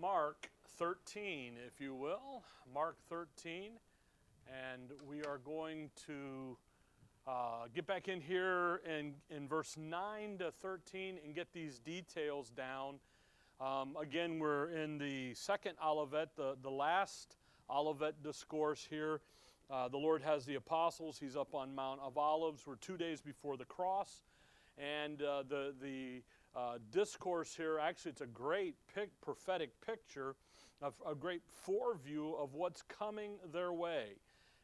Mark 13, if you will. Mark 13. And we are going to uh, get back in here in, in verse 9 to 13 and get these details down. Um, again, we're in the second Olivet, the, the last Olivet discourse here. Uh, the Lord has the apostles. He's up on Mount of Olives. We're two days before the cross. And uh, the, the uh, discourse here, actually, it's a great pic, prophetic picture, of, a great foreview of what's coming their way.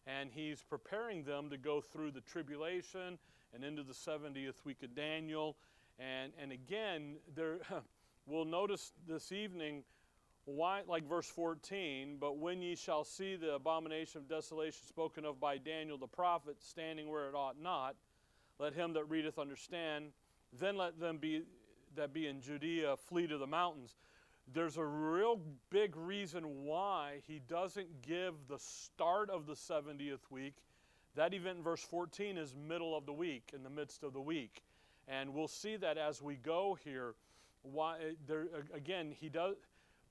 And he's preparing them to go through the tribulation and into the 70th week of Daniel. And, and again, there, we'll notice this evening why, like verse 14, but when ye shall see the abomination of desolation spoken of by Daniel the prophet standing where it ought not, let him that readeth understand. Then let them be that be in Judea flee to the mountains. There's a real big reason why he doesn't give the start of the 70th week. That event in verse 14 is middle of the week, in the midst of the week. And we'll see that as we go here. Why there again, he does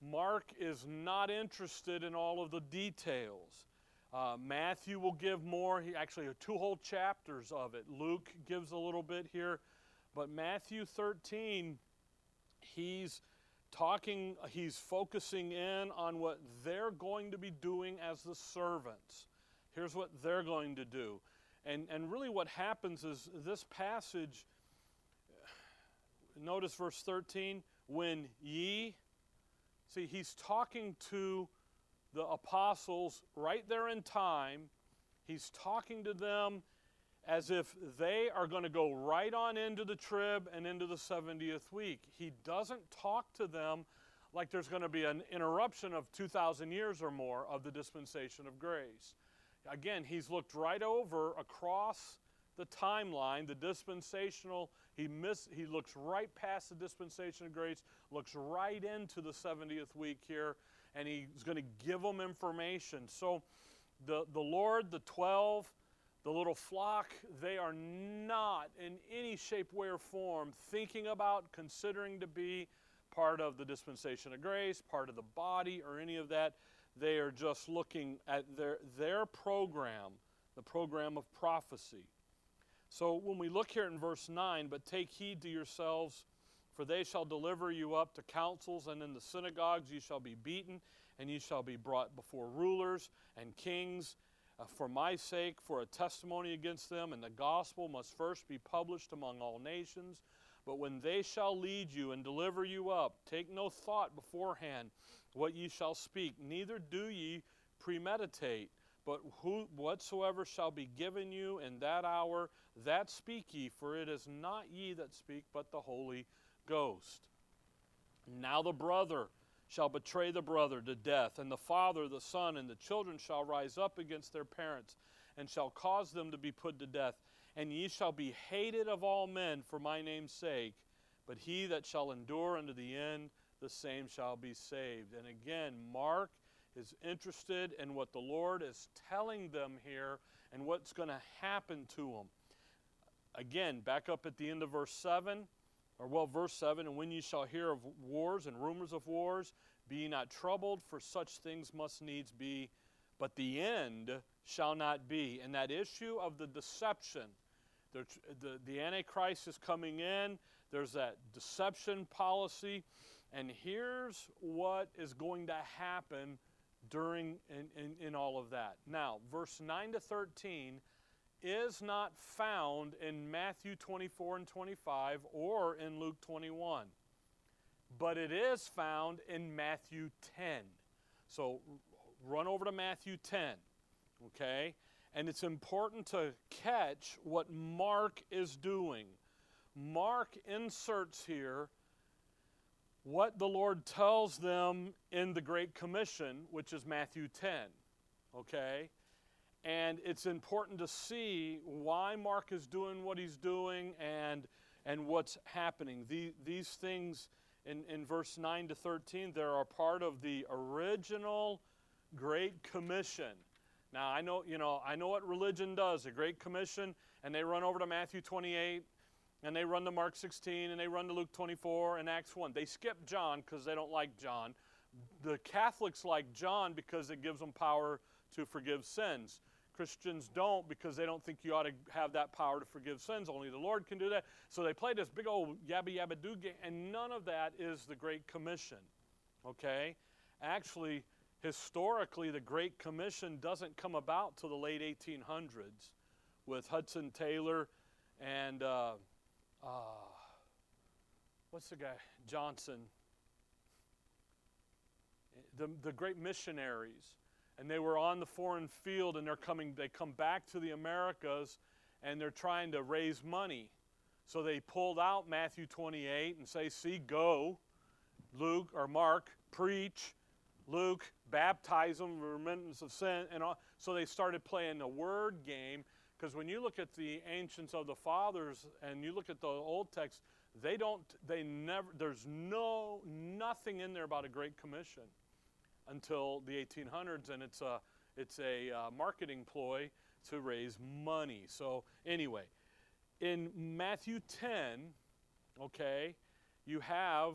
Mark is not interested in all of the details. Uh, Matthew will give more. He actually two whole chapters of it. Luke gives a little bit here, but Matthew 13, he's talking. He's focusing in on what they're going to be doing as the servants. Here's what they're going to do, and and really what happens is this passage. Notice verse 13. When ye, see, he's talking to the apostles right there in time. He's talking to them as if they are going to go right on into the trib and into the 70th week. He doesn't talk to them like there's going to be an interruption of 2,000 years or more of the dispensation of grace. Again, he's looked right over across the timeline, the dispensational, he, miss, he looks right past the dispensation of grace, looks right into the 70th week here, and he's going to give them information. So the, the Lord, the 12, the little flock, they are not in any shape, way, or form thinking about, considering to be part of the dispensation of grace, part of the body, or any of that. They are just looking at their, their program, the program of prophecy. So when we look here in verse 9, but take heed to yourselves for they shall deliver you up to councils, and in the synagogues ye shall be beaten, and ye shall be brought before rulers and kings Uh, for my sake, for a testimony against them. And the gospel must first be published among all nations. But when they shall lead you and deliver you up, take no thought beforehand what ye shall speak, neither do ye premeditate. But who, whatsoever shall be given you in that hour, that speak ye, for it is not ye that speak, but the Holy Ghost. Now the brother shall betray the brother to death, and the father the son, and the children shall rise up against their parents, and shall cause them to be put to death. And ye shall be hated of all men for my name's sake, but he that shall endure unto the end, the same shall be saved. And again, Mark is interested in what the Lord is telling them here and what's going to happen to them. Again, back up at the end of verse 7 or well, verse 7 And when ye shall hear of wars and rumors of wars, be ye not troubled, for such things must needs be, but the end shall not be. And that issue of the deception, the, the, the Antichrist is coming in, there's that deception policy, and here's what is going to happen during in, in, in all of that. Now, verse 9 to 13 is not found in Matthew 24 and 25 or in Luke 21, but it is found in Matthew 10. So run over to Matthew 10, okay? And it's important to catch what Mark is doing. Mark inserts here what the Lord tells them in the Great Commission, which is Matthew 10, okay? And it's important to see why Mark is doing what he's doing and, and what's happening. The, these things in, in verse 9 to 13, they're a part of the original Great Commission. Now I know, you know, I know what religion does, a Great Commission, and they run over to Matthew 28, and they run to Mark 16, and they run to Luke 24 and Acts 1. They skip John because they don't like John, The Catholics like John because it gives them power to forgive sins. Christians don't because they don't think you ought to have that power to forgive sins. Only the Lord can do that. So they play this big old yabba yabba doo game, and none of that is the Great Commission. Okay? Actually, historically, the Great Commission doesn't come about till the late 1800s with Hudson Taylor and uh, uh, what's the guy? Johnson. The, the great missionaries and they were on the foreign field and they're coming they come back to the americas and they're trying to raise money. So they pulled out matthew 28 and say see go luke or mark preach luke baptize them remittance of sin and all. So they started playing a word game because when you look at the ancients of the fathers and you look at the old text they don't they never there's no nothing in there about a great commission until the 1800s, and it's a it's a uh, marketing ploy to raise money. So anyway, in Matthew 10, okay, you have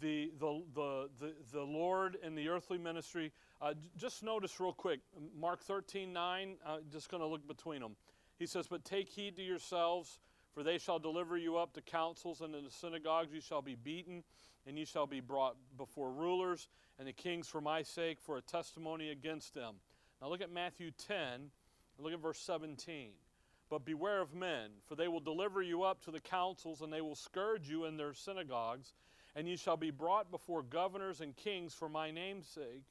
the the the the, the Lord in the earthly ministry. Uh, just notice real quick, Mark 13, 9. Uh, just going to look between them. He says, "But take heed to yourselves." For they shall deliver you up to councils, and in the synagogues you shall be beaten, and you shall be brought before rulers and the kings for my sake for a testimony against them. Now look at Matthew 10, look at verse 17. But beware of men, for they will deliver you up to the councils, and they will scourge you in their synagogues, and you shall be brought before governors and kings for my name's sake,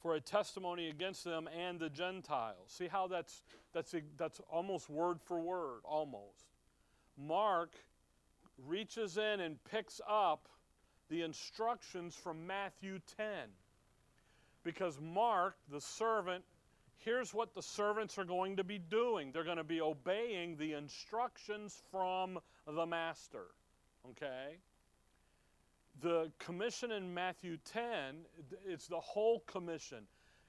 for a testimony against them and the Gentiles. See how that's that's that's almost word for word, almost. Mark reaches in and picks up the instructions from Matthew 10. Because Mark, the servant, here's what the servants are going to be doing they're going to be obeying the instructions from the master. Okay? The commission in Matthew 10, it's the whole commission.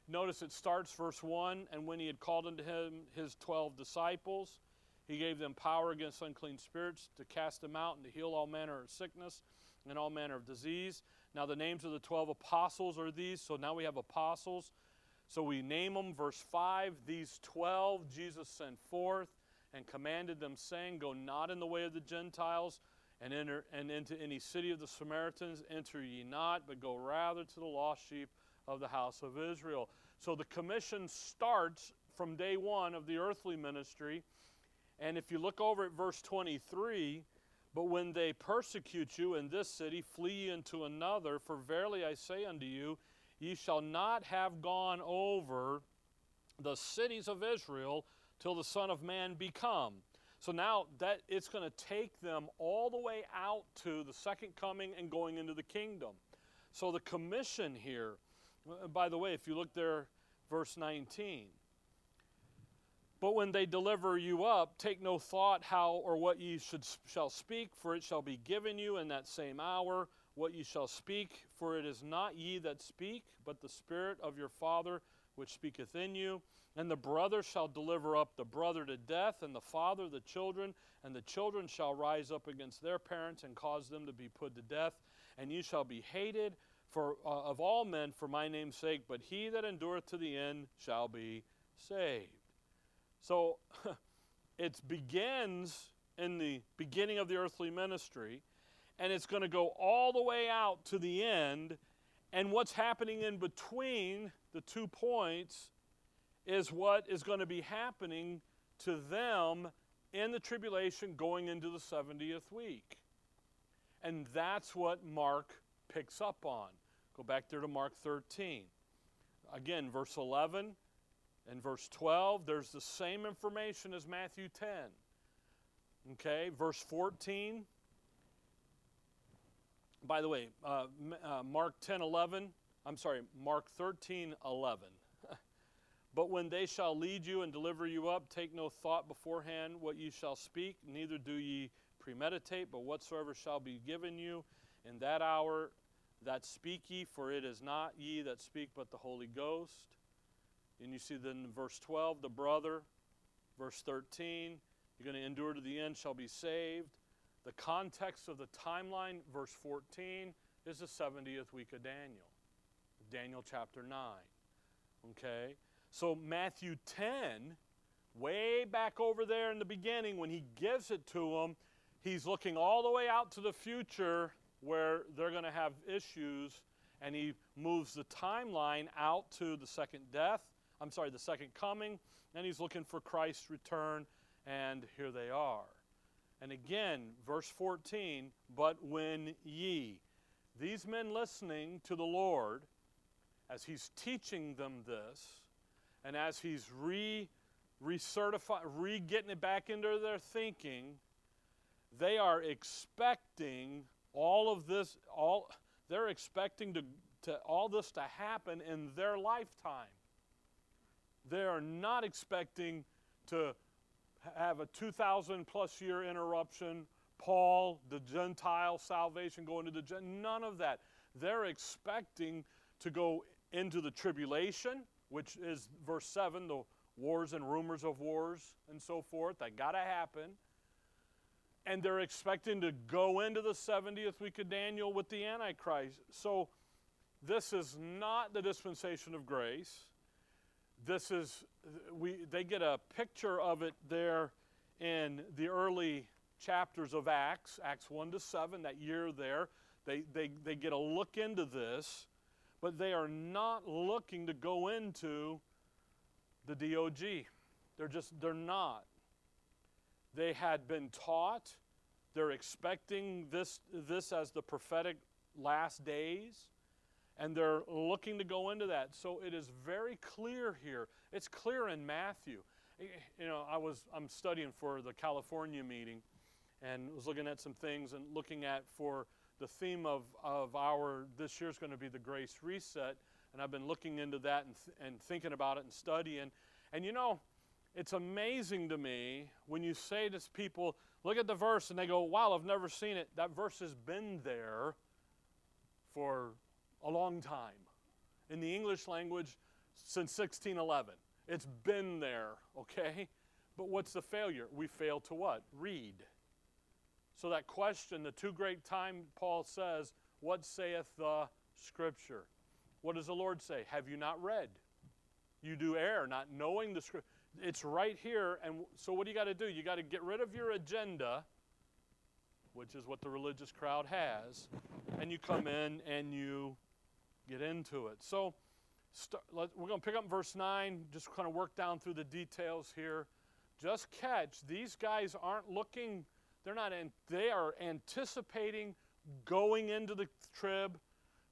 Notice it starts verse 1 and when he had called unto him his 12 disciples, he gave them power against unclean spirits to cast them out and to heal all manner of sickness and all manner of disease. Now, the names of the 12 apostles are these. So now we have apostles. So we name them, verse 5. These 12 Jesus sent forth and commanded them, saying, Go not in the way of the Gentiles and, enter, and into any city of the Samaritans enter ye not, but go rather to the lost sheep of the house of Israel. So the commission starts from day one of the earthly ministry. And if you look over at verse 23, but when they persecute you in this city, flee into another. For verily I say unto you, ye shall not have gone over the cities of Israel till the Son of Man be come. So now that it's going to take them all the way out to the second coming and going into the kingdom. So the commission here, by the way, if you look there, verse 19. But when they deliver you up, take no thought how or what ye should, shall speak, for it shall be given you in that same hour what ye shall speak. For it is not ye that speak, but the Spirit of your Father which speaketh in you. And the brother shall deliver up the brother to death, and the father the children, and the children shall rise up against their parents and cause them to be put to death. And ye shall be hated for, uh, of all men for my name's sake, but he that endureth to the end shall be saved. So it begins in the beginning of the earthly ministry, and it's going to go all the way out to the end. And what's happening in between the two points is what is going to be happening to them in the tribulation going into the 70th week. And that's what Mark picks up on. Go back there to Mark 13. Again, verse 11 in verse 12, there's the same information as Matthew 10. Okay, verse 14. By the way, uh, uh, Mark 10 11, I'm sorry, Mark 13 11. but when they shall lead you and deliver you up, take no thought beforehand what ye shall speak, neither do ye premeditate, but whatsoever shall be given you in that hour, that speak ye, for it is not ye that speak, but the Holy Ghost. And you see then in verse 12, the brother. Verse 13, you're going to endure to the end, shall be saved. The context of the timeline, verse 14, is the 70th week of Daniel, Daniel chapter 9. Okay? So, Matthew 10, way back over there in the beginning, when he gives it to them, he's looking all the way out to the future where they're going to have issues, and he moves the timeline out to the second death. I'm sorry, the second coming, and he's looking for Christ's return, and here they are. And again, verse 14, but when ye, these men listening to the Lord, as he's teaching them this, and as he's re recertify, re getting it back into their thinking, they are expecting all of this, all they're expecting to, to all this to happen in their lifetime. They are not expecting to have a 2,000 plus year interruption. Paul, the Gentile salvation, going to the none of that. They're expecting to go into the tribulation, which is verse 7, the wars and rumors of wars and so forth. That got to happen. And they're expecting to go into the 70th week of Daniel with the Antichrist. So this is not the dispensation of grace. This is, we, they get a picture of it there in the early chapters of Acts, Acts 1 to 7, that year there. They, they, they get a look into this, but they are not looking to go into the DOG. They're just, they're not. They had been taught, they're expecting this, this as the prophetic last days, and they're looking to go into that. So it is very clear here. It's clear in Matthew. You know, I was I'm studying for the California meeting and was looking at some things and looking at for the theme of, of our this year's going to be the grace reset and i've been looking into that and, th- and thinking about it and studying and you know, it's amazing to me when you say to people, look at the verse, and they go, wow, I've never seen it. That verse has been there for a long time. In the English language, since 1611. It's been there, okay? But what's the failure? We fail to what? Read. So that question, the two great time Paul says, What saith the Scripture? What does the Lord say? Have you not read? you do err, not knowing the scripture. It's right here. And so, what do you got to do? You got to get rid of your agenda, which is what the religious crowd has, and you come in and you get into it. So, let, we're going to pick up verse 9, just kind of work down through the details here. Just catch, these guys aren't looking, they're not, in, they are anticipating going into the trib,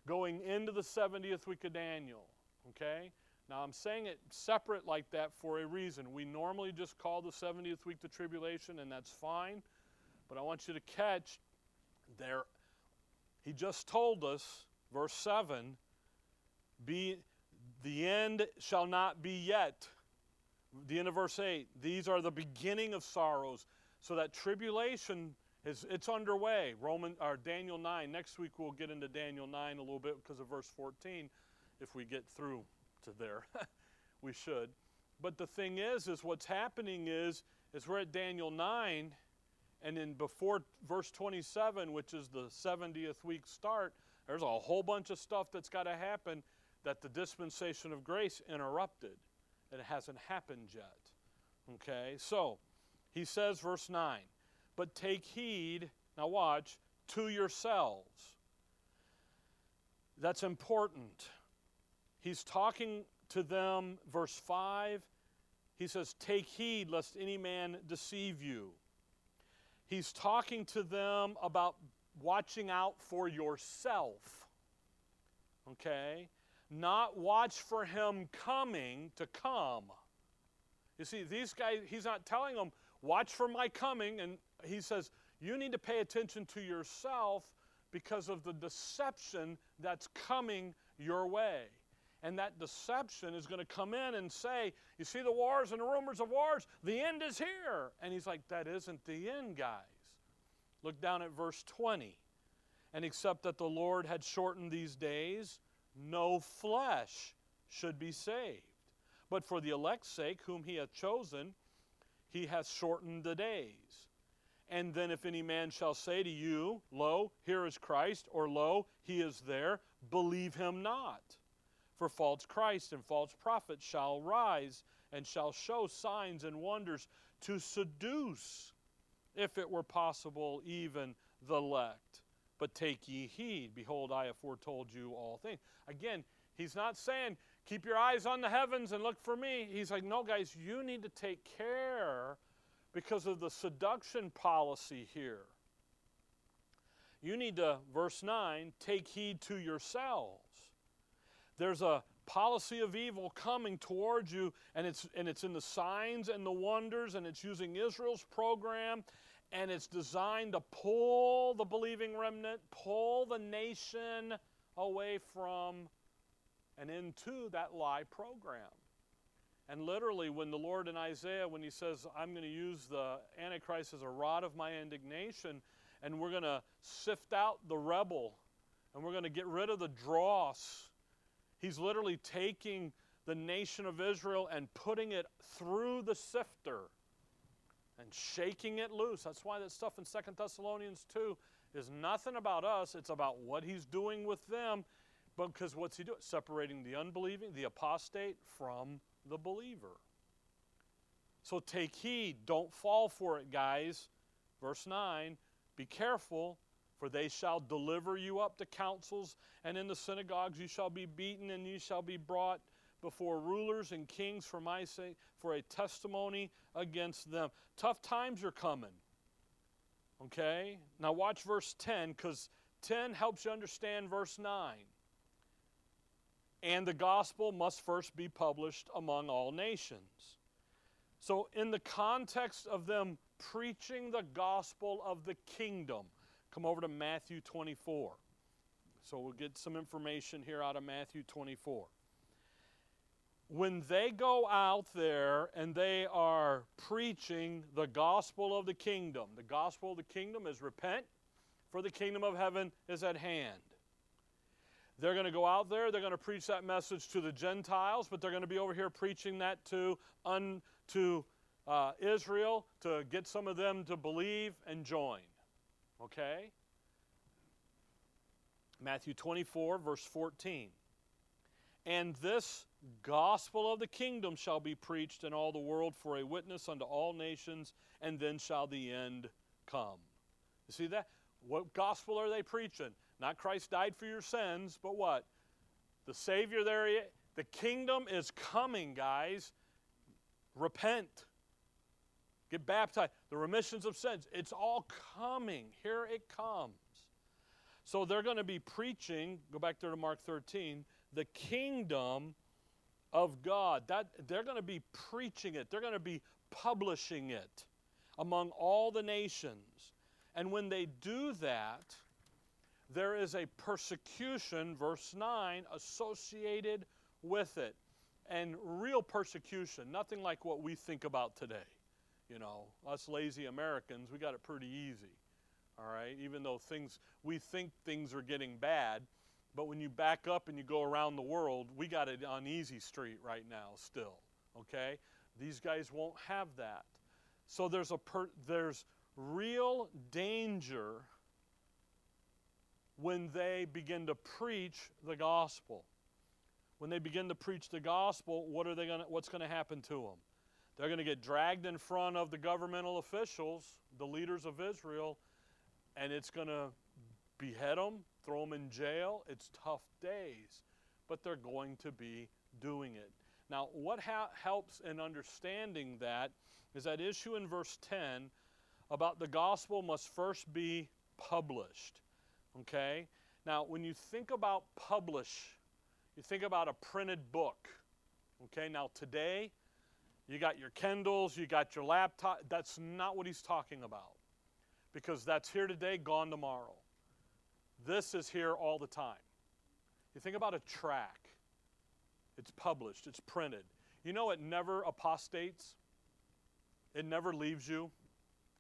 going into the 70th week of Daniel. Okay? Now, I'm saying it separate like that for a reason. We normally just call the 70th week the tribulation, and that's fine. But I want you to catch there. He just told us, verse 7 be, the end shall not be yet. The end of verse 8 these are the beginning of sorrows. So that tribulation is it's underway. Roman or Daniel 9. Next week we'll get into Daniel 9 a little bit because of verse 14 if we get through to there. we should. But the thing is, is what's happening is, is we're at Daniel 9, and then before verse 27, which is the 70th week start, there's a whole bunch of stuff that's got to happen that the dispensation of grace interrupted. It hasn't happened yet. Okay? So, he says, verse 9, but take heed, now watch, to yourselves. That's important. He's talking to them, verse 5. He says, Take heed lest any man deceive you. He's talking to them about watching out for yourself. Okay? Not watch for him coming to come. You see, these guys, he's not telling them, watch for my coming. And he says, you need to pay attention to yourself because of the deception that's coming your way. And that deception is going to come in and say, You see the wars and the rumors of wars, the end is here. And he's like, That isn't the end, guys. Look down at verse 20. And except that the Lord had shortened these days, no flesh should be saved. But for the elect's sake, whom he hath chosen, he hath shortened the days. And then if any man shall say to you, Lo, here is Christ, or Lo, he is there, believe him not. For false Christ and false prophets shall rise and shall show signs and wonders to seduce, if it were possible, even the elect. But take ye heed, behold, I have foretold you all things. Again, he's not saying, keep your eyes on the heavens and look for me. He's like, no, guys, you need to take care because of the seduction policy here. You need to, verse 9, take heed to yourselves. There's a policy of evil coming towards you, and it's, and it's in the signs and the wonders, and it's using Israel's program, and it's designed to pull the believing remnant, pull the nation away from and into that lie program. And literally, when the Lord in Isaiah, when he says, I'm going to use the Antichrist as a rod of my indignation, and we're going to sift out the rebel, and we're going to get rid of the dross, he's literally taking the nation of Israel and putting it through the sifter and shaking it loose. That's why that stuff in Second Thessalonians 2 is nothing about us, it's about what he's doing with them. Because what's he doing? Separating the unbelieving, the apostate, from the believer. So take heed, don't fall for it, guys. Verse 9 Be careful, for they shall deliver you up to councils, and in the synagogues you shall be beaten, and you shall be brought before rulers and kings for my sake, for a testimony against them. Tough times are coming. Okay? Now watch verse 10, because 10 helps you understand verse 9 and the gospel must first be published among all nations. So, in the context of them preaching the gospel of the kingdom, come over to Matthew 24. So, we'll get some information here out of Matthew 24. When they go out there and they are preaching the gospel of the kingdom, the gospel of the kingdom is repent, for the kingdom of heaven is at hand. They're going to go out there, they're going to preach that message to the Gentiles, but they're going to be over here preaching that to, un, to uh, Israel to get some of them to believe and join. Okay? Matthew 24, verse 14. And this gospel of the kingdom shall be preached in all the world for a witness unto all nations, and then shall the end come. You see that? What gospel are they preaching? Not Christ died for your sins, but what? The Savior there, the kingdom is coming, guys. Repent. Get baptized. The remissions of sins. It's all coming. Here it comes. So they're going to be preaching, go back there to Mark 13, the kingdom of God. That they're going to be preaching it. They're going to be publishing it among all the nations. And when they do that, there is a persecution, verse 9, associated with it. And real persecution, nothing like what we think about today. You know, us lazy Americans, we got it pretty easy. All right, even though things, we think things are getting bad, but when you back up and you go around the world, we got it on easy street right now still. Okay? These guys won't have that. So there's a per, there's real danger when they begin to preach the gospel. When they begin to preach the gospel, what are they going what's going to happen to them? They're going to get dragged in front of the governmental officials, the leaders of Israel, and it's going to behead them, throw them in jail. It's tough days, but they're going to be doing it. Now, what ha- helps in understanding that is that issue in verse 10 about the gospel must first be published. Okay? Now, when you think about publish, you think about a printed book. Okay? Now, today, you got your Kindles, you got your laptop. That's not what he's talking about. Because that's here today, gone tomorrow. This is here all the time. You think about a track, it's published, it's printed. You know, it never apostates, it never leaves you,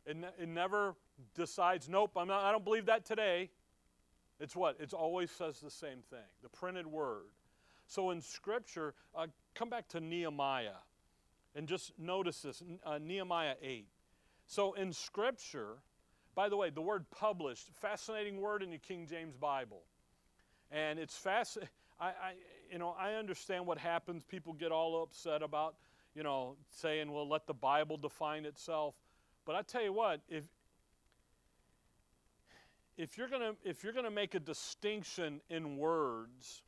it, ne- it never decides, nope, I'm not, I don't believe that today. It's what? It always says the same thing the printed word. So in Scripture, uh, come back to Nehemiah and just notice this uh, Nehemiah 8. So in Scripture, By the way, the word published, fascinating word in the King James Bible. And it's fast. I, I, you know, I understand what happens. People get all upset about, you know, saying, well, let the Bible define itself. But I tell you what, if, if you're gonna if you're gonna make a distinction in words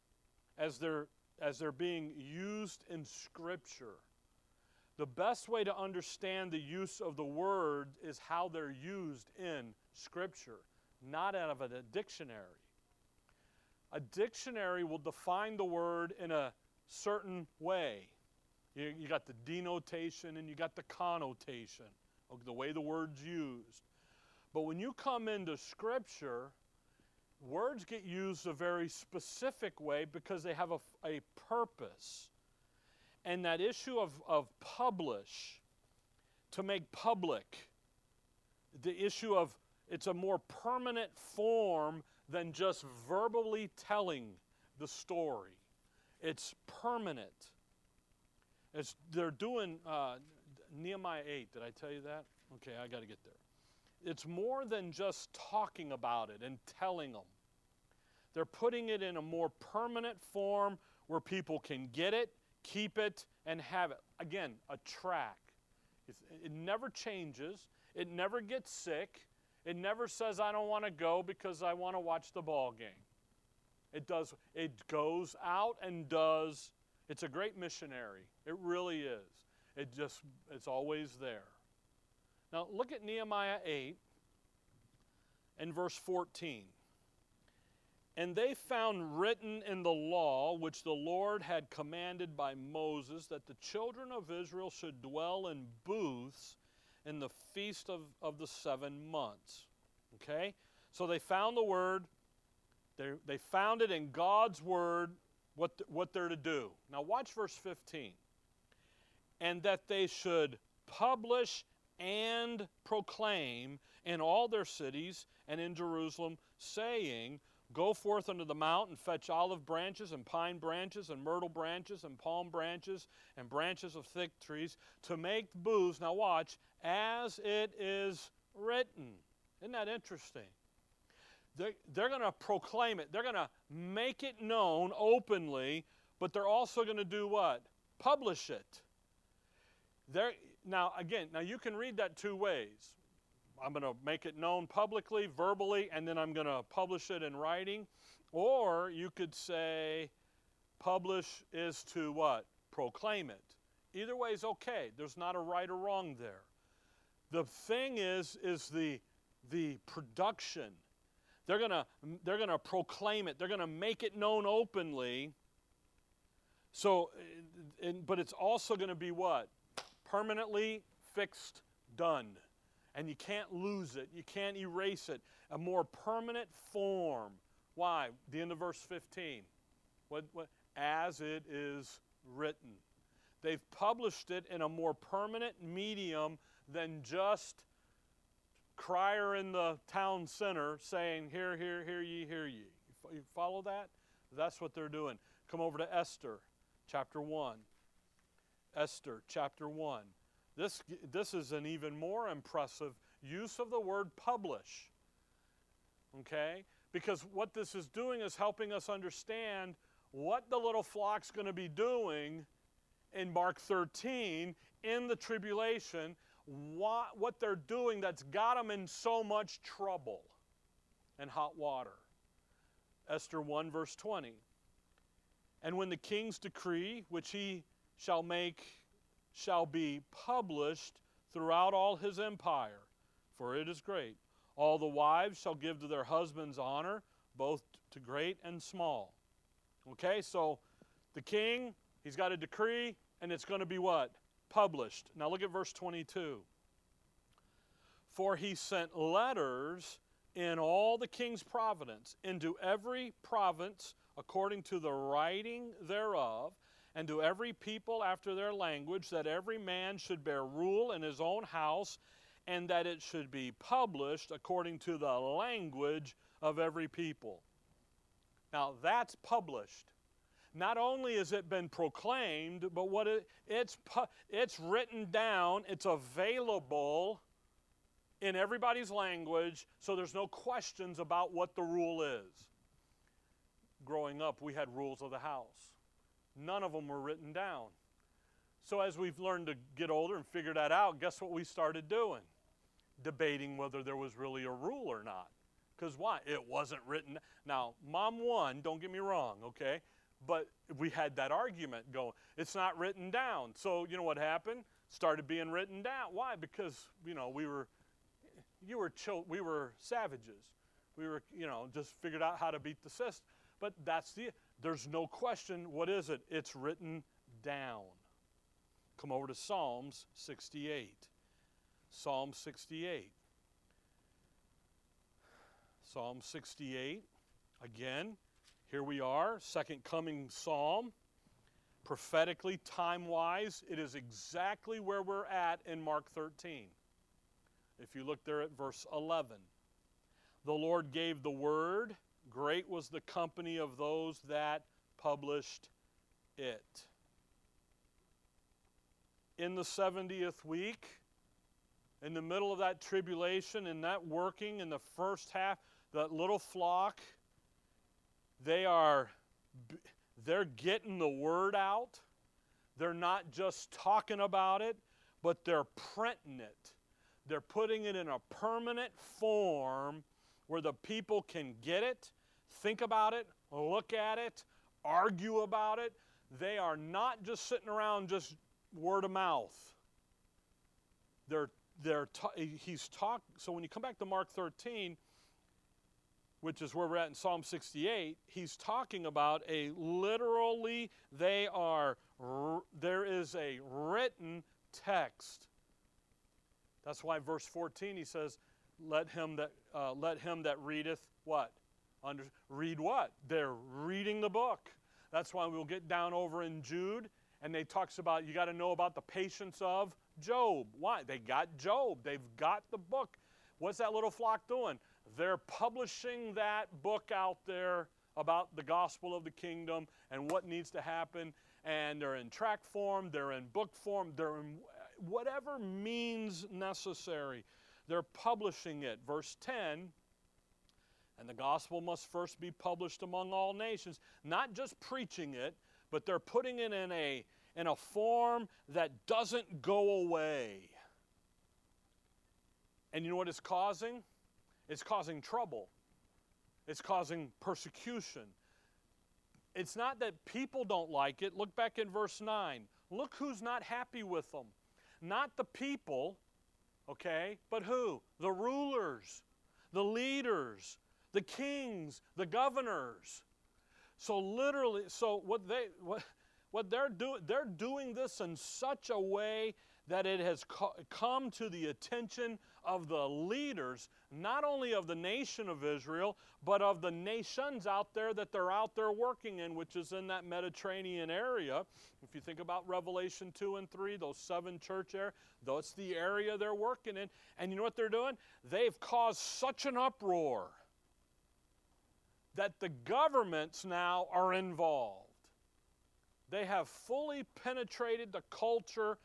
as they're as they're being used in Scripture, the best way to understand the use of the word is how they're used in Scripture, not out of a dictionary. A dictionary will define the word in a certain way. You, you got the denotation and you got the connotation the way the word's used. But when you come into Scripture, words get used a very specific way because they have a, a purpose. And that issue of, of publish, to make public, the issue of it's a more permanent form than just verbally telling the story. It's permanent. It's, they're doing uh, Nehemiah 8. Did I tell you that? Okay, I got to get there. It's more than just talking about it and telling them. They're putting it in a more permanent form where people can get it, keep it, and have it. Again, a track. it never changes, it never gets sick, it never says, I don't want to go because I want to watch the ball game. It does, it goes out and does. It's a great missionary. It really is. It just, it's always there. Now look at Nehemiah 8 and verse 14. And they found written in the law, which the Lord had commanded by Moses, that the children of Israel should dwell in booths in the feast of, of the seven months. Okay? So they found the word, they, they found it in God's word, what, what they're to do. Now watch verse 15. And that they should publish and proclaim in all their cities and in Jerusalem, saying, Go forth unto the mount and fetch olive branches and pine branches and myrtle branches and palm branches and branches of thick trees to make booths. Now, watch, as it is written. Isn't that interesting? They're, they're going to proclaim it, they're going to make it known openly, but they're also going to do what? Publish it. They're, now, again, now you can read that two ways. I'm going to make it known publicly, verbally, and then I'm going to publish it in writing. Or you could say, publish is to what? Proclaim it. Either way is okay. There's not a right or wrong there. The thing is, is the, the production. They're going to they're going to proclaim it. They're going to make it known openly. So, and, but it's also going to be what? Permanently fixed, done and you can't lose it. You can't erase it. A more permanent form. Why? The end of verse 15. What, what, as it is written. They've published it in a more permanent medium than just crier in the town center saying, Hear, hear, hear ye, hear ye. You follow that? That's what they're doing. Come over to Esther chapter 1. Esther chapter 1. This, this is an even more impressive use of the word publish. Okay? Because what this is doing is helping us understand what the little flock's going to be doing in Mark 13 in the tribulation, what, what they're doing that's got them in so much trouble and hot water. Esther 1, verse 20. And when the king's decree, which he shall make shall be published throughout all his empire, for it is great. All the wives shall give to their husbands honor, both to great and small. Okay, so the king, he's got a decree, and it's going to be what? Published. Now look at verse 22. For he sent letters in all the king's providence, into every province according to the writing thereof, and to every people after their language, that every man should bear rule in his own house, and that it should be published according to the language of every people. Now that's published. Not only has it been proclaimed, but what it, it's, it's written down, it's available in everybody's language, so there's no questions about what the rule is. Growing up, we had rules of the house. None of them were written down. So as we've learned to get older and figure that out, guess what we started doing? Debating whether there was really a rule or not. Because why? It wasn't written. Now, mom won, don't get me wrong, okay? But we had that argument going. It's not written down. So, you know what happened? Started being written down. Why? Because, you know, we were you were we were savages. We were, you know, just figured out how to beat the system. But that's the there's no question what is it? It's written down. Come over to Psalms 68. Psalm 68. Psalm 68. Again, here we are, second coming psalm. Prophetically, time wise, it is exactly where we're at in Mark 13. If you look there at verse 11, the Lord gave the word, great was the company of those that published it. In the 70th week, in the middle of that tribulation and that working in the first half, that little flock, they are they're getting the word out. They're not just talking about it, but they're printing it. They're putting it in a permanent form where the people can get it, think about it, look at it, argue about it. They are not just sitting around just word of mouth. They're, they're he's talk. So when you come back to Mark 13, which is where we're at in Psalm 68, he's talking about a literally, they are, there is a written text. That's why verse 14 he says, let him that, uh, let him that readeth what? Under, read what? They're reading the book. That's why we'll get down over in Jude and they talks about you got to know about the patience of Job. Why? They got Job. They've got the book. What's that little flock doing? They're publishing that book out there about the gospel of the kingdom and what needs to happen. And they're in tract form, they're in book form, they're in whatever means necessary. They're publishing it. Verse 10 and the gospel must first be published among all nations, not just preaching it, but they're putting it in a, in a form that doesn't go away. And you know what it's causing? It's causing trouble, it's causing persecution. It's not that people don't like it. Look back in verse 9. Look who's not happy with them. Not the people, okay, but who? The rulers, the leaders, the kings, the governors. So literally, so what they what what they're doing they're doing this in such a way that it has co- come to the attention of the leaders, not only of the nation of Israel, but of the nations out there that they're out there working in, which is in that Mediterranean area. If you think about Revelation 2 and 3, those seven church areas, that's the area they're working in. And you know what they're doing? They've caused such an uproar that the governments now are involved. They have fully penetrated the culture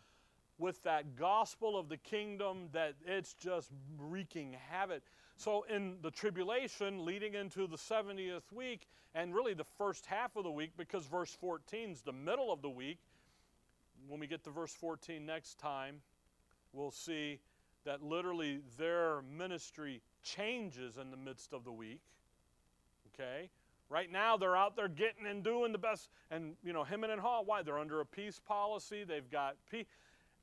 with that gospel of the kingdom that it's just wreaking havoc. So, in the tribulation leading into the 70th week, and really the first half of the week, because verse 14 is the middle of the week, when we get to verse 14 next time, we'll see that literally their ministry changes in the midst of the week. Okay? Right now, they're out there getting and doing the best, and you know, him and haw. Why? They're under a peace policy. They've got peace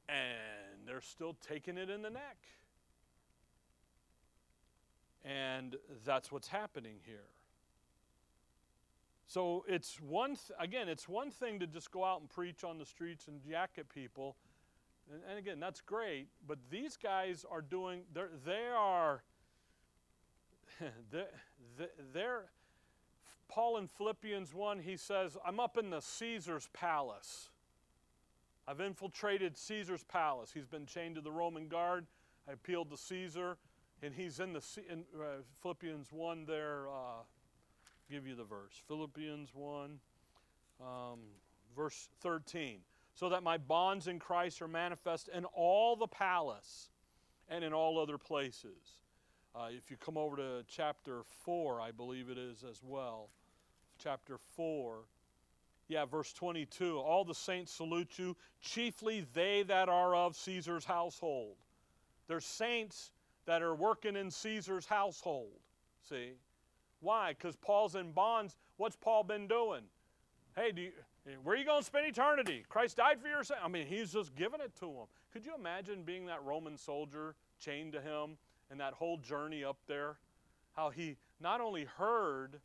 and they're still taking it in the neck. And that's what's happening here. So it's one, th- again, it's one thing to just go out and preach on the streets and jack at people. And, and again, that's great. But these guys are doing, they're, they are, they're, they're, Paul in Philippians 1, he says, I'm up in the Caesar's palace. I've infiltrated Caesar's palace. He's been chained to the Roman guard. I appealed to Caesar, and he's in the in, uh, Philippians 1 there. Uh, give you the verse. Philippians 1, um, verse 13. So that my bonds in Christ are manifest in all the palace and in all other places. Uh, if you come over to chapter 4, I believe it is as well. Chapter 4. Yeah, verse 22. All the saints salute you, chiefly they that are of Caesar's household. There's saints that are working in Caesar's household. See? Why? Because Paul's in bonds. What's Paul been doing? Hey, do you, where are you going to spend eternity? Christ died for your sin. I mean, he's just giving it to him. Could you imagine being that Roman soldier chained to him and that whole journey up there? How he not only heard,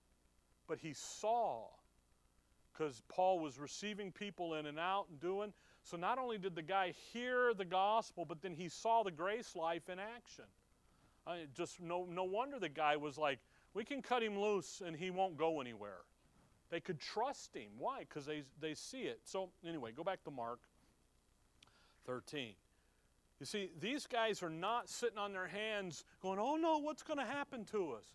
but he saw. Because Paul was receiving people in and out and doing. So not only did the guy hear the gospel, but then he saw the grace life in action. I mean, just no, no wonder the guy was like, we can cut him loose and he won't go anywhere. They could trust him. Why? Because they, they see it. So, anyway, go back to Mark 13. You see, these guys are not sitting on their hands going, oh no, what's going to happen to us?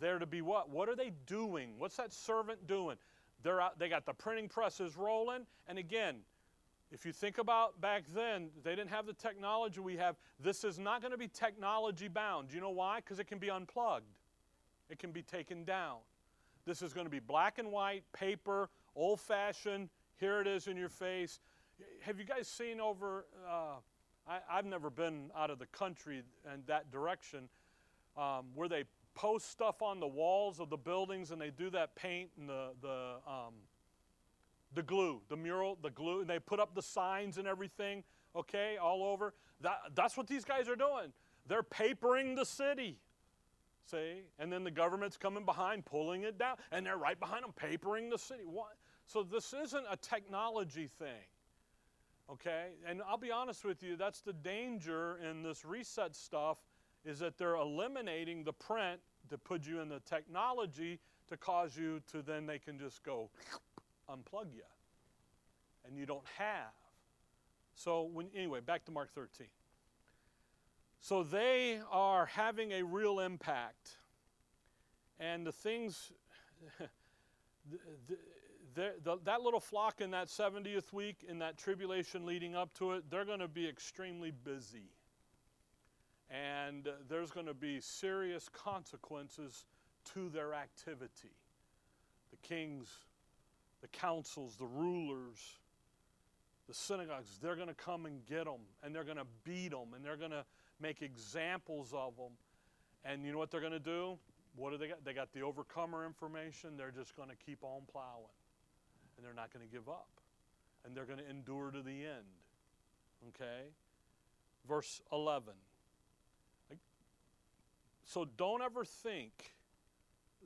They're to be what? What are they doing? What's that servant doing? They're out, they got the printing presses rolling. And again, if you think about back then, they didn't have the technology we have. This is not going to be technology bound. Do you know why? Because it can be unplugged, it can be taken down. This is going to be black and white, paper, old fashioned. Here it is in your face. Have you guys seen over? Uh, I, have never been out of the country and that direction um, where they post stuff on the walls of the buildings and they do that paint and the, the, um, the glue, the mural, the glue, and they put up the signs and everything, okay, all over. That, that's what these guys are doing. They're papering the city. See? And then the government's coming behind, pulling it down, and they're right behind them, papering the city. What? So this isn't a technology thing. Okay? And I'll be honest with you, that's the danger in this reset stuff is that they're eliminating the print to put you in the technology to cause you to then they can just go unplug you. And you don't have. So when anyway, back to Mark 13. So they are having a real impact. And the things, the, the, the, that little flock in that 70th week, in that tribulation leading up to it, they're going to be extremely busy. And there's going to be serious consequences to their activity. The kings, the councils, the rulers, the synagogues, they're going to come and get them, and they're going to beat them, and they're going to make examples of them. And you know what they're going to do? What do they got? They got the overcomer information. They're just going to keep on plowing. And they're not going to give up. And they're going to endure to the end. Okay? Verse 11. So don't ever think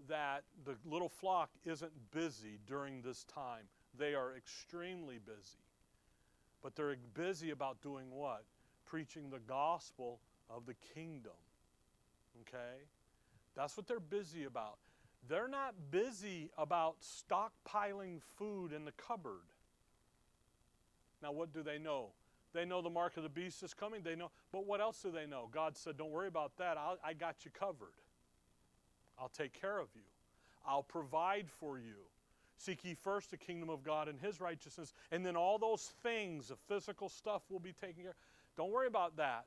that the little flock isn't busy during this time. They are extremely busy. But they're busy about doing what? preaching the gospel of the kingdom. Okay? That's what they're busy about. They're not busy about stockpiling food in the cupboard. Now, what do they know? They know the mark of the beast is coming. They know, but what else do they know? God said, "Don't worry about that. I'll, I got you covered. I'll take care of you. I'll provide for you. Seek ye first the kingdom of God and His righteousness, and then all those things, the physical stuff, will be taken care." Don't worry about that.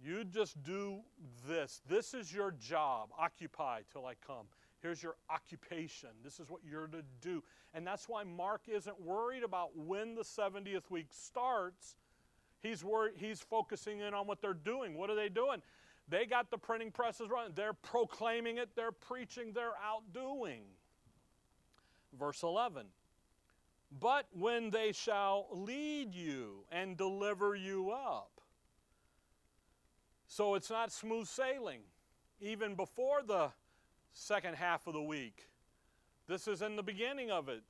You just do this. This is your job. Occupy till I come. Here's your occupation. This is what you're to do. And that's why Mark isn't worried about when the 70th week starts. He's he's focusing in on what they're doing. What are they doing? They got the printing presses running. They're proclaiming it, they're preaching, they're outdoing. Verse 11. But when they shall lead you and deliver you up, so it's not smooth sailing, even before the second half of the week. This is in the beginning of it.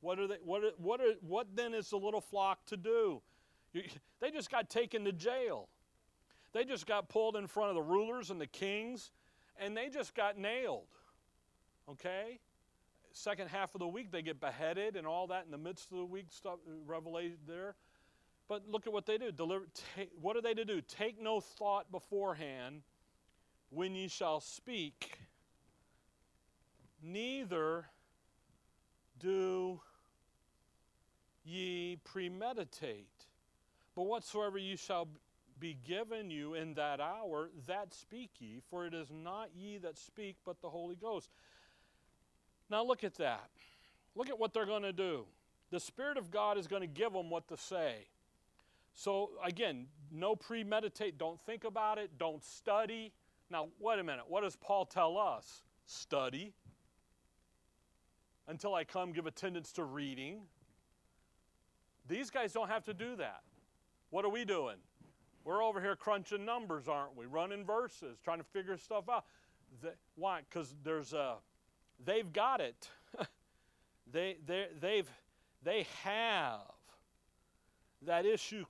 What, are they, what, are, what, are, what then is the little flock to do? They just got taken to jail. They just got pulled in front of the rulers and the kings, and they just got nailed. Okay? Second half of the week, they get beheaded and all that in the midst of the week, stuff, revelation there. But look at what they do. Deliver, take, what are they to do? Take no thought beforehand when ye shall speak, neither do ye premeditate. But whatsoever ye shall be given you in that hour, that speak ye, for it is not ye that speak, but the Holy Ghost. Now look at that. Look at what they're going to do. The Spirit of God is going to give them what to say. So again, no premeditate, don't think about it, don't study. Now, wait a minute, what does Paul tell us? Study. Until I come, give attendance to reading. These guys don't have to do that. What are we doing? We're over here crunching numbers, aren't we? Running verses, trying to figure stuff out. why? Because there's a, they've got it. they, they, they've, they have that issue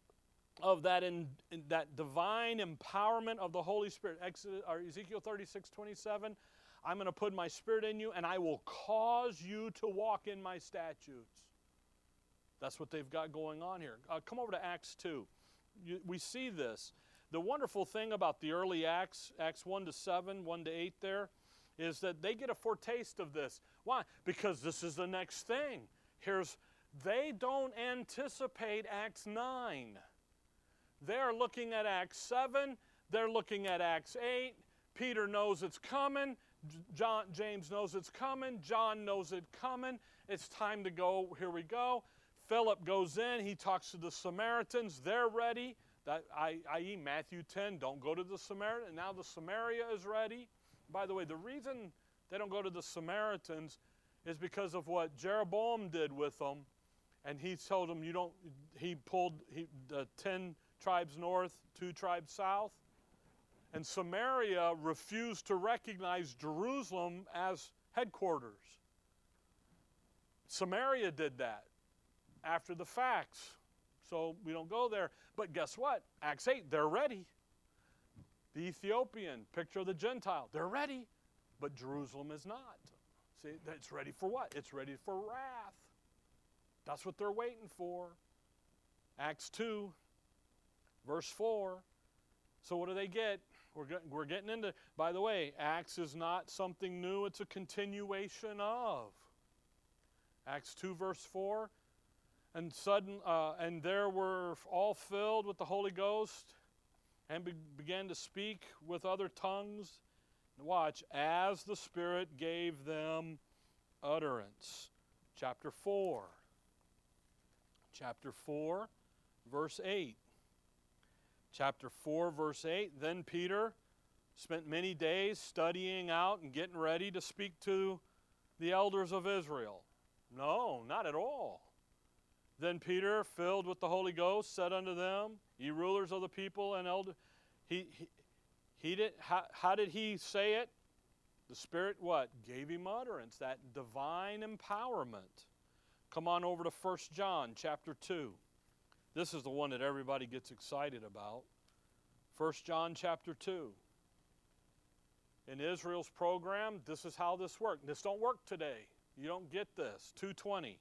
of that in, in, that divine empowerment of the Holy Spirit. Exodus, or Ezekiel 36, 27. I'm going to put my spirit in you and I will cause you to walk in my statutes. That's what they've got going on here. Uh, come over to Acts 2. You, we see this. The wonderful thing about the early Acts, Acts 1 to 7, 1 to 8 there, is that they get a foretaste of this. Why? Because this is the next thing. Here's, they don't anticipate Acts 9. They're looking at Acts 7, they're looking at Acts 8. Peter knows it's coming. John, James knows it's coming. John knows it's coming. It's time to go. Here we go. Philip goes in. He talks to the Samaritans. They're ready. That, i.e., Matthew 10, don't go to the Samaritan. Now the Samaria is ready. By the way, the reason they don't go to the Samaritans is because of what Jeroboam did with them. And he told them, you don't, he pulled he, the 10 tribes north, two tribes south. And Samaria refused to recognize Jerusalem as headquarters. Samaria did that after the facts. So we don't go there. But guess what? Acts 8, they're ready. The Ethiopian, picture of the Gentile, they're ready. But Jerusalem is not. See, it's ready for what? It's ready for wrath. That's what they're waiting for. Acts 2, verse 4. So, what do they get? We're, get, we're getting into, by the way, Acts is not something new, it's a continuation of. Acts 2, verse 4. And sudden, uh, and there were all filled with the Holy Ghost and be, began to speak with other tongues. Watch, as the Spirit gave them utterance. Chapter 4. Chapter 4, verse 8 chapter 4, verse 8. Then Peter spent many days studying out and getting ready to speak to the elders of Israel. No, not at all. Then Peter, filled with the Holy Ghost, said unto them, Ye rulers of the people and elders. He, he, he did, how, how did he say it? The Spirit what? Gave him utterance, that divine empowerment. Come on over to 1 John chapter 2. This is the one that everybody gets excited about. 1 John chapter 2. In Israel's program, this is how this worked. This don't work today. You don't get this. 220.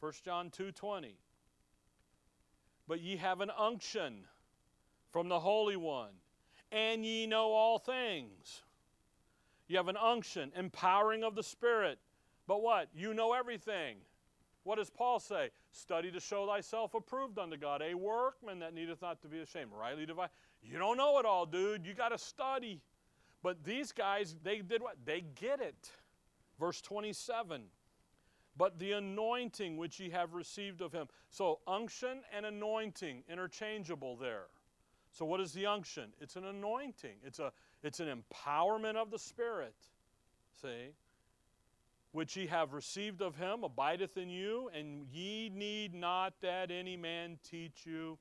1 John 2:20. But ye have an unction from the Holy One, and ye know all things. You have an unction, empowering of the Spirit. But what? You know everything. What does Paul say? Study to show thyself approved unto God, a workman that needeth not to be ashamed, rightly divide. You don't know it all, dude. You got to study. But these guys, they did what? They get it. Verse 27. But the anointing which ye have received of him. So, unction and anointing, interchangeable there. So, what is the unction? It's an anointing, it's, a, it's an empowerment of the Spirit. See? which ye have received of him abideth in you, and ye need not that any man teach you.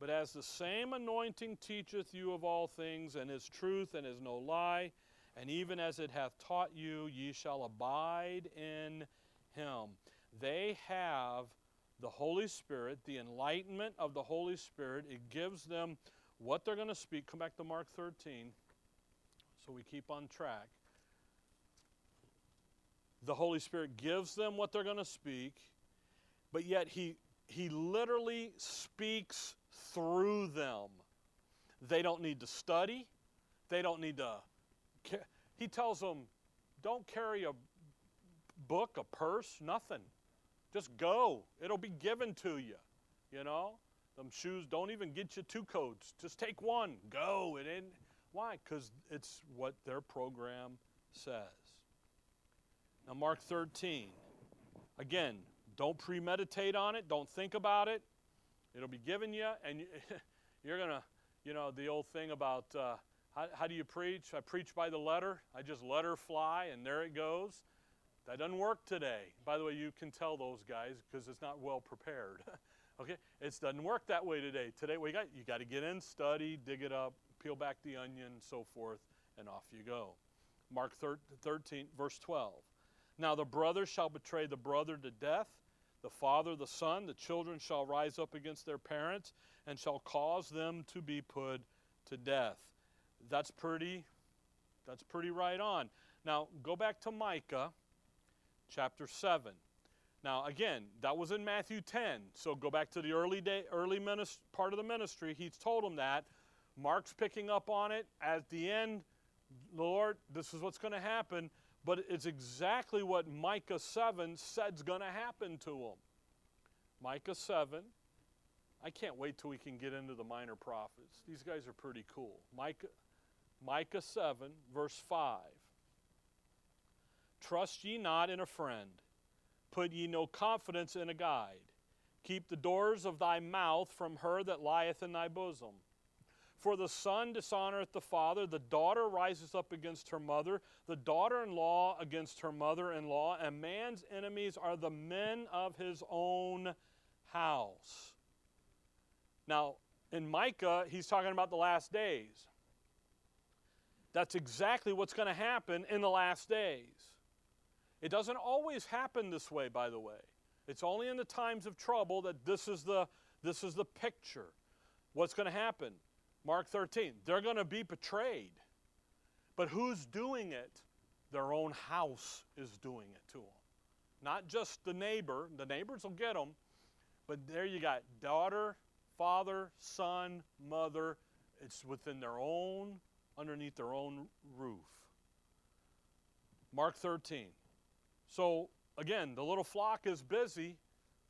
But as the same anointing teacheth you of all things, and is truth, and is no lie, and even as it hath taught you, ye shall abide in him. They have the Holy Spirit, the enlightenment of the Holy Spirit. It gives them what they're going to speak. Come back to Mark 13 so we keep on track the Holy Spirit gives them what they're going to speak, but yet he, he literally speaks through them. They don't need to study. They don't need to. He tells them, don't carry a book, a purse, nothing. Just go. It'll be given to you. You know? Them shoes don't even get you two coats. Just take one. Go. It ain't. Why? Because it's what their program says. Now, Mark 13. Again, don't premeditate on it. Don't think about it. It'll be given you, and you, you're going to, you know, the old thing about uh, how, how do you preach? I preach by the letter. I just let her fly, and there it goes. That doesn't work today. By the way, you can tell those guys because it's not well prepared. okay, it doesn't work that way today. Today we got you got to get in, study, dig it up, peel back the onion, so forth, and off you go. Mark 13, verse 12. Now the brother shall betray the brother to death, the father the son, the children shall rise up against their parents and shall cause them to be put to death. That's pretty that's pretty right on. Now go back to Micah chapter 7. Now again, that was in Matthew 10. So go back to the early day early minist- part of the ministry. He's told them that. Mark's picking up on it. At the end, Lord, this is what's going to happen. But it's exactly what Micah 7 said's going to happen to them. Micah 7. I can't wait till we can get into the minor prophets. These guys are pretty cool. Micah, Micah 7, verse 5. Trust ye not in a friend, put ye no confidence in a guide. Keep the doors of thy mouth from her that lieth in thy bosom. For the son dishonoreth the father, the daughter rises up against her mother, the daughter in law against her mother in law, and man's enemies are the men of his own house. Now, in Micah, he's talking about the last days. That's exactly what's going to happen in the last days. It doesn't always happen this way, by the way. It's only in the times of trouble that this is the, this is the picture. What's going to happen? Mark 13. They're going to be betrayed. But who's doing it? Their own house is doing it to them. Not just the neighbor. The neighbors will get them. But there you got daughter, father, son, mother. It's within their own, underneath their own roof. Mark 13. So, again, the little flock is busy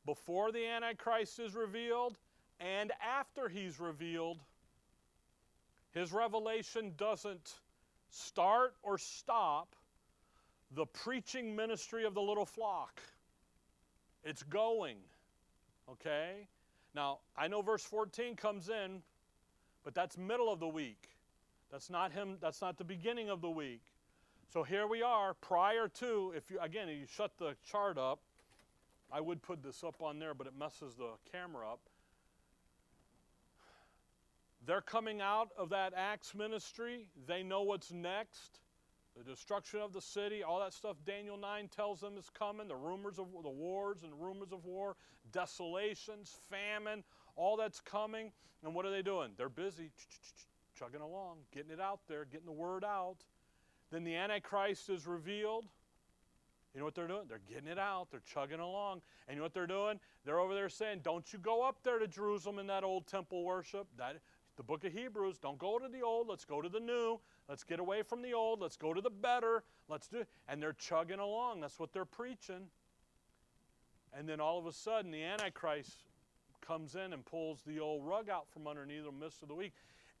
before the Antichrist is revealed and after he's revealed his revelation doesn't start or stop the preaching ministry of the little flock. It's going. Okay? Now, I know verse 14 comes in, but that's middle of the week. That's not him, that's not the beginning of the week. So here we are prior to if you again, you shut the chart up, I would put this up on there, but it messes the camera up. They're coming out of that Acts ministry. They know what's next. The destruction of the city, all that stuff Daniel 9 tells them is coming. The rumors of the wars and rumors of war, desolations, famine, all that's coming. And what are they doing? They're busy chugging along, getting it out there, getting the word out. Then the Antichrist is revealed. You know what they're doing? They're getting it out. They're chugging along. And you know what they're doing? They're over there saying, Don't you go up there to Jerusalem in that old temple worship. That the book of Hebrews, don't go to the old, let's go to the new. Let's get away from the old, let's go to the better. Let's do it. And they're chugging along. That's what they're preaching. And then all of a sudden, the Antichrist comes in and pulls the old rug out from underneath them midst of the week.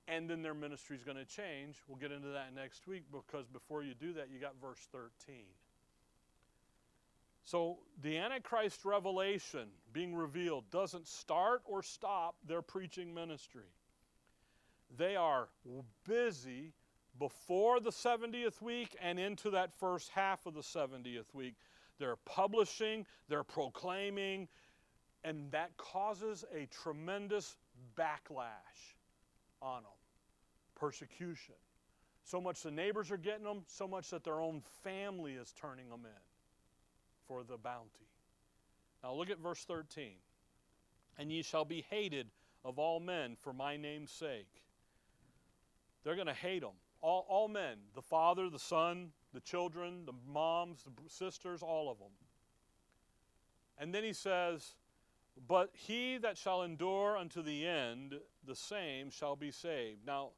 And then their ministry is going to change. We'll get into that next week because before you do that, you got verse 13. So the Antichrist revelation being revealed doesn't start or stop their preaching ministry. They are busy before the 70th week and into that first half of the 70th week. They're publishing, they're proclaiming, and that causes a tremendous backlash on them persecution. So much the neighbors are getting them, so much that their own family is turning them in for the bounty. Now look at verse 13. And ye shall be hated of all men for my name's sake. They're going to hate them. All, all men the father, the son, the children, the moms, the sisters, all of them. And then he says, But he that shall endure unto the end, the same shall be saved. Now,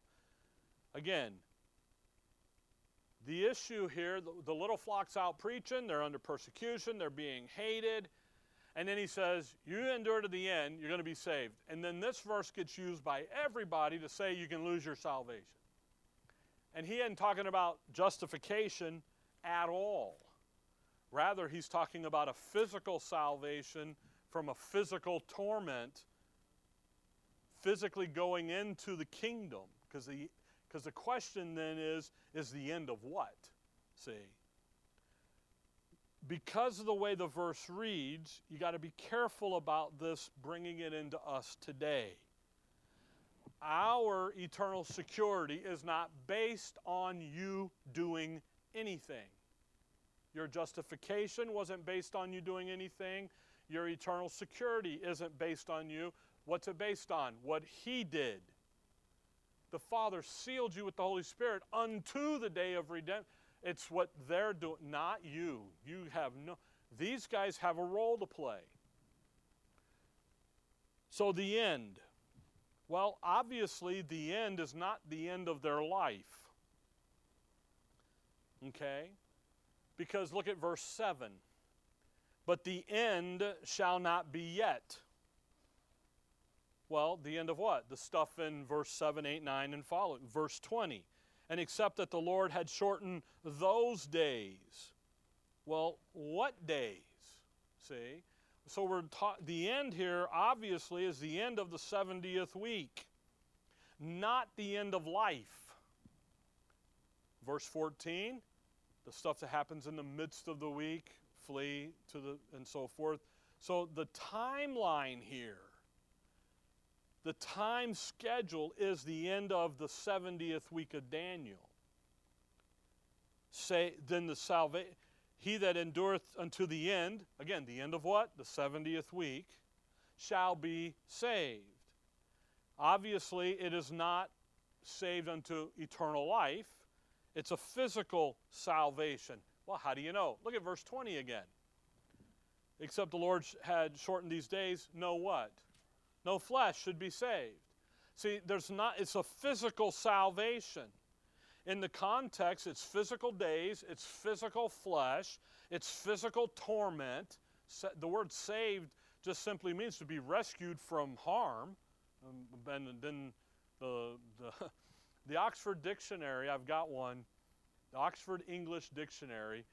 again, the issue here the, the little flock's out preaching, they're under persecution, they're being hated. And then he says, You endure to the end, you're going to be saved. And then this verse gets used by everybody to say you can lose your salvation. And he isn't talking about justification at all. Rather, he's talking about a physical salvation from a physical torment, physically going into the kingdom. Because the, because the question then is, is the end of what? See? because of the way the verse reads, you got to be careful about this bringing it into us today. Our eternal security is not based on you doing anything. Your justification wasn't based on you doing anything. Your eternal security isn't based on you. What's it based on? What He did. The Father sealed you with the Holy Spirit unto the day of redemption. It's what they're doing, not you. You have no, these guys have a role to play. So the end. Well, obviously, the end is not the end of their life. Okay? Because look at verse 7. But the end shall not be yet. Well, the end of what? The stuff in verse 7, 8, 9, and following. Verse 20 and except that the Lord had shortened those days. Well, what days? See? So we're ta- the end here obviously is the end of the 70th week, not the end of life. Verse 14, the stuff that happens in the midst of the week, flee to the and so forth. So the timeline here the time schedule is the end of the 70th week of Daniel. Say, then the salvation, he that endureth unto the end, again, the end of what? The 70th week, shall be saved. Obviously, it is not saved unto eternal life, it's a physical salvation. Well, how do you know? Look at verse 20 again. Except the Lord had shortened these days, know what? No flesh should be saved. See, there's not, it's a physical salvation. In the context, it's physical days, it's physical flesh, it's physical torment. The word saved just simply means to be rescued from harm. Um, and then the, the, the Oxford Dictionary, I've got one, the Oxford English Dictionary.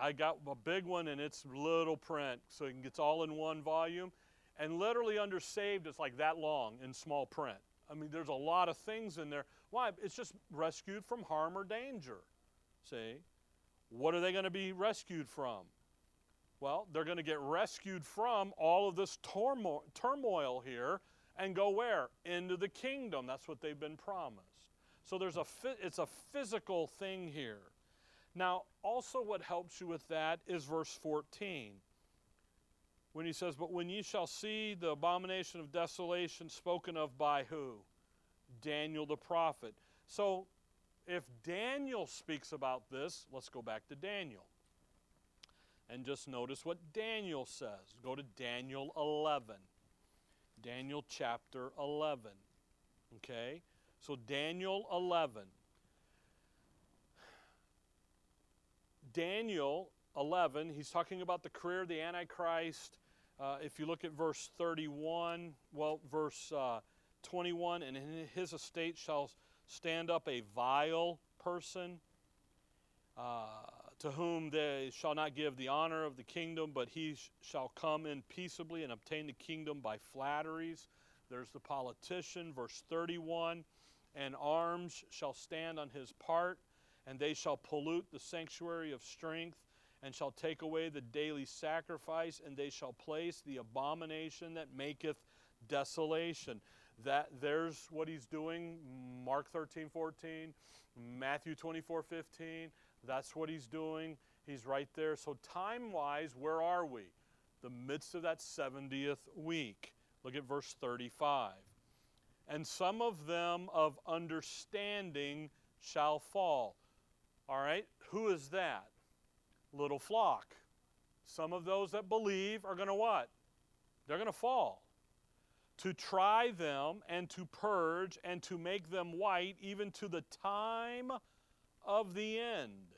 I got a big one and it's little print, so it's all in one volume. And literally under saved, it's like that long in small print. I mean, there's a lot of things in there. Why? It's just rescued from harm or danger. See? What are they going to be rescued from? Well, they're going to get rescued from all of this turmoil, here and go where? Into the kingdom. That's what they've been promised. So there's a it's a physical thing here. Now, also what helps you with that is verse 14 when he says, But when ye shall see the abomination of desolation spoken of by who? Daniel the prophet. So if Daniel speaks about this, let's go back to Daniel. And just notice what Daniel says. Go to Daniel 11. Daniel chapter 11. Okay? So Daniel 11. Daniel 11, he's talking about the career of the Antichrist. Uh, if you look at verse 31, well, verse uh, 21, and in his estate shall stand up a vile person uh, to whom they shall not give the honor of the kingdom, but he sh- shall come in peaceably and obtain the kingdom by flatteries. There's the politician, verse 31, and arms shall stand on his part, and they shall pollute the sanctuary of strength and shall take away the daily sacrifice, and they shall place the abomination that maketh desolation. That there's what he's doing, Mark 13, 14, Matthew 24, 15. That's what he's doing. He's right there. So, time wise, where are we? The midst of that 70th week. Look at verse 35. And some of them of understanding shall fall. All right, who is that? Little flock. Some of those that believe are going to what? They're going to fall. To try them and to purge and to make them white, even to the time of the end,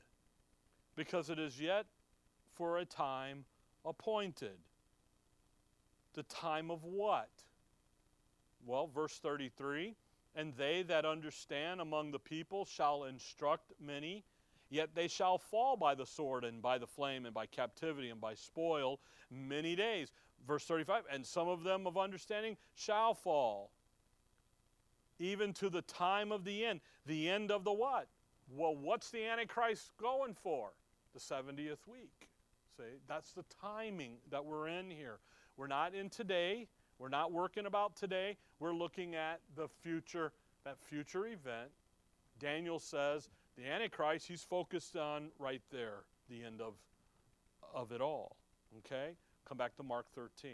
because it is yet for a time appointed. the time of what? Well, verse 33 And they that understand among the people shall instruct many, yet they shall fall by the sword and by the flame and by captivity and by spoil many days. Verse 35 And some of them of understanding shall fall, even to the time of the end. The end of the what? Well, what's the Antichrist going for? The 70th week. See, that's the timing that we're in here. We're not in today. We're not working about today. We're looking at the future, that future event. Daniel says the Antichrist, he's focused on right there, the end of, of it all. Okay? Come back to Mark 13.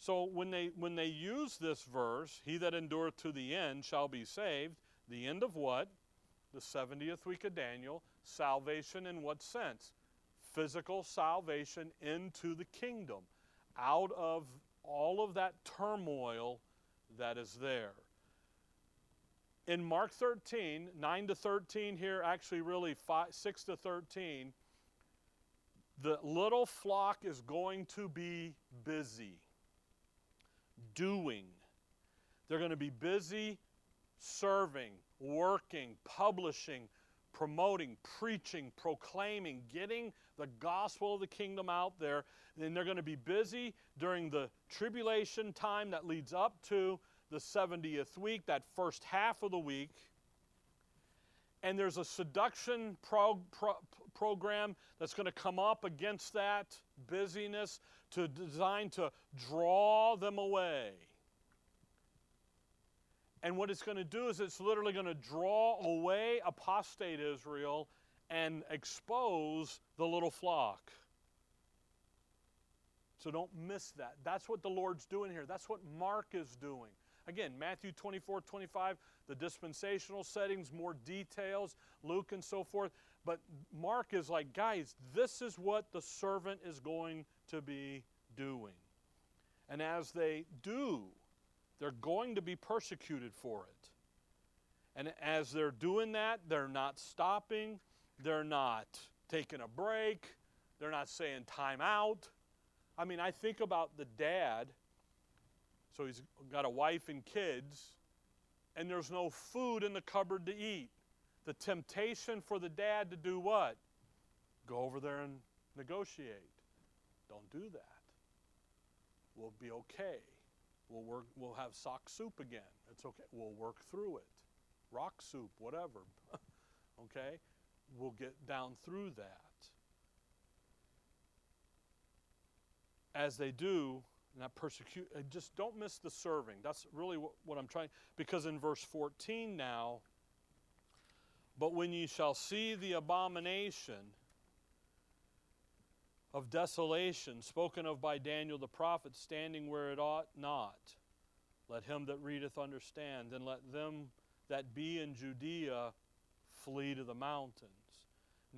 So when they when they use this verse, he that endureth to the end shall be saved, the end of what? The 70th week of Daniel, salvation in what sense? Physical salvation into the kingdom, out of all of that turmoil that is there. In Mark 13, 9 to 13 here, actually really five, 6 to 13, the little flock is going to be busy, doing. They're going to be busy serving, working, publishing, promoting, preaching, proclaiming, getting the gospel of the kingdom out there. And they're going to be busy during the tribulation time that leads up to the 70th week, that first half of the week. And there's a seduction pro, pro, program that's going to come up against that busyness to design to draw them away. And what it's going to do is it's literally going to draw away apostate Israel and expose the little flock. So don't miss that. That's what the Lord's doing here. That's what Mark is doing. Again, Matthew 24, 25, the dispensational settings, more details, Luke and so forth. But Mark is like, guys, this is what the servant is going to be doing. And as they do, they're going to be persecuted for it. And as they're doing that, they're not stopping, they're not taking a break, they're not saying time out. I mean, I think about the dad, so he's got a wife and kids, and there's no food in the cupboard to eat. The temptation for the dad to do what? Go over there and negotiate. Don't do that. We'll be okay. We'll work we'll have sock soup again. It's okay. We'll work through it. Rock soup, whatever. okay? We'll get down through that. As they do, not persecute, just don't miss the serving. That's really what, what I'm trying, because in verse 14 now, but when ye shall see the abomination of desolation spoken of by Daniel the prophet standing where it ought not, let him that readeth understand, and let them that be in Judea flee to the mountains.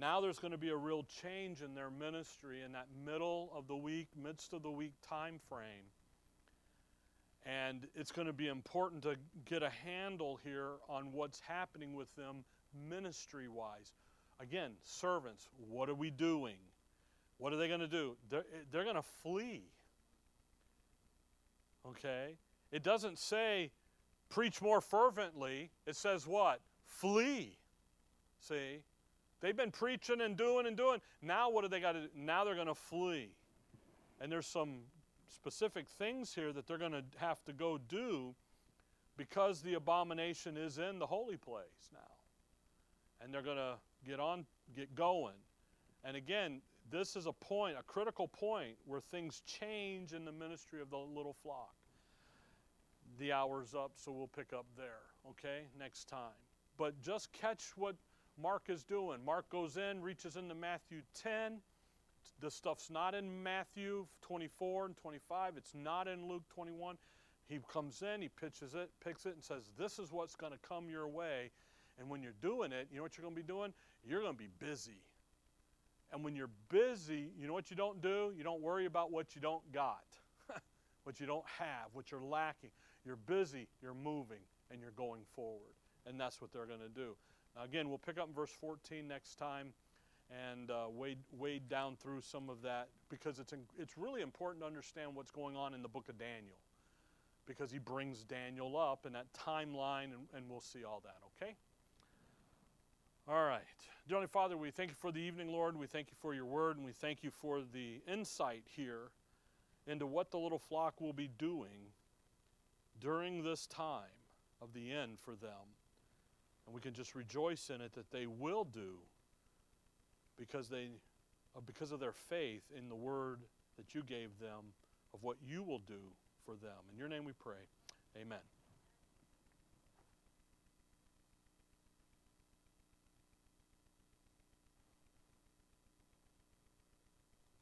Now there's going to be a real change in their ministry in that middle of the week, midst of the week time frame. And it's going to be important to get a handle here on what's happening with them ministry wise. Again, servants, what are we doing? What are they going to do? They're, they're going to flee. Okay? It doesn't say preach more fervently. It says what? Flee. See? They've been preaching and doing and doing. Now what do they got to do? Now they're going to flee. And there's some specific things here that they're going to have to go do because the abomination is in the holy place now. And they're going to get on get going. And again, this is a point, a critical point where things change in the ministry of the little flock. The hour's up, so we'll pick up there, okay, next time. But just catch what Mark is doing. Mark goes in, reaches into Matthew 10. This stuff's not in Matthew 24 and 25. It's not in Luke 21. He comes in, he pitches it, picks it, and says, This is what's going to come your way. And when you're doing it, you know what you're going to be doing? You're going to be busy. And when you're busy, you know what you don't do? You don't worry about what you don't got, what you don't have, what you're lacking. You're busy, you're moving, and you're going forward. And that's what they're going to do. Again, we'll pick up in verse 14 next time. and uh, wade, wade down through some of that because it's, in, it's really important to understand what's going on in the book of Daniel because he brings Daniel up in that timeline, and, and we'll see all that, okay? All right. Dear Heavenly Father, we thank you for the evening, Lord. We thank you for your word, and we thank you for the insight here into what the little flock will be doing during this time of the end for them. And we can just rejoice in it that they will do because they uh, because of their faith in the word that you gave them of what you will do for them. In your name we pray. Amen.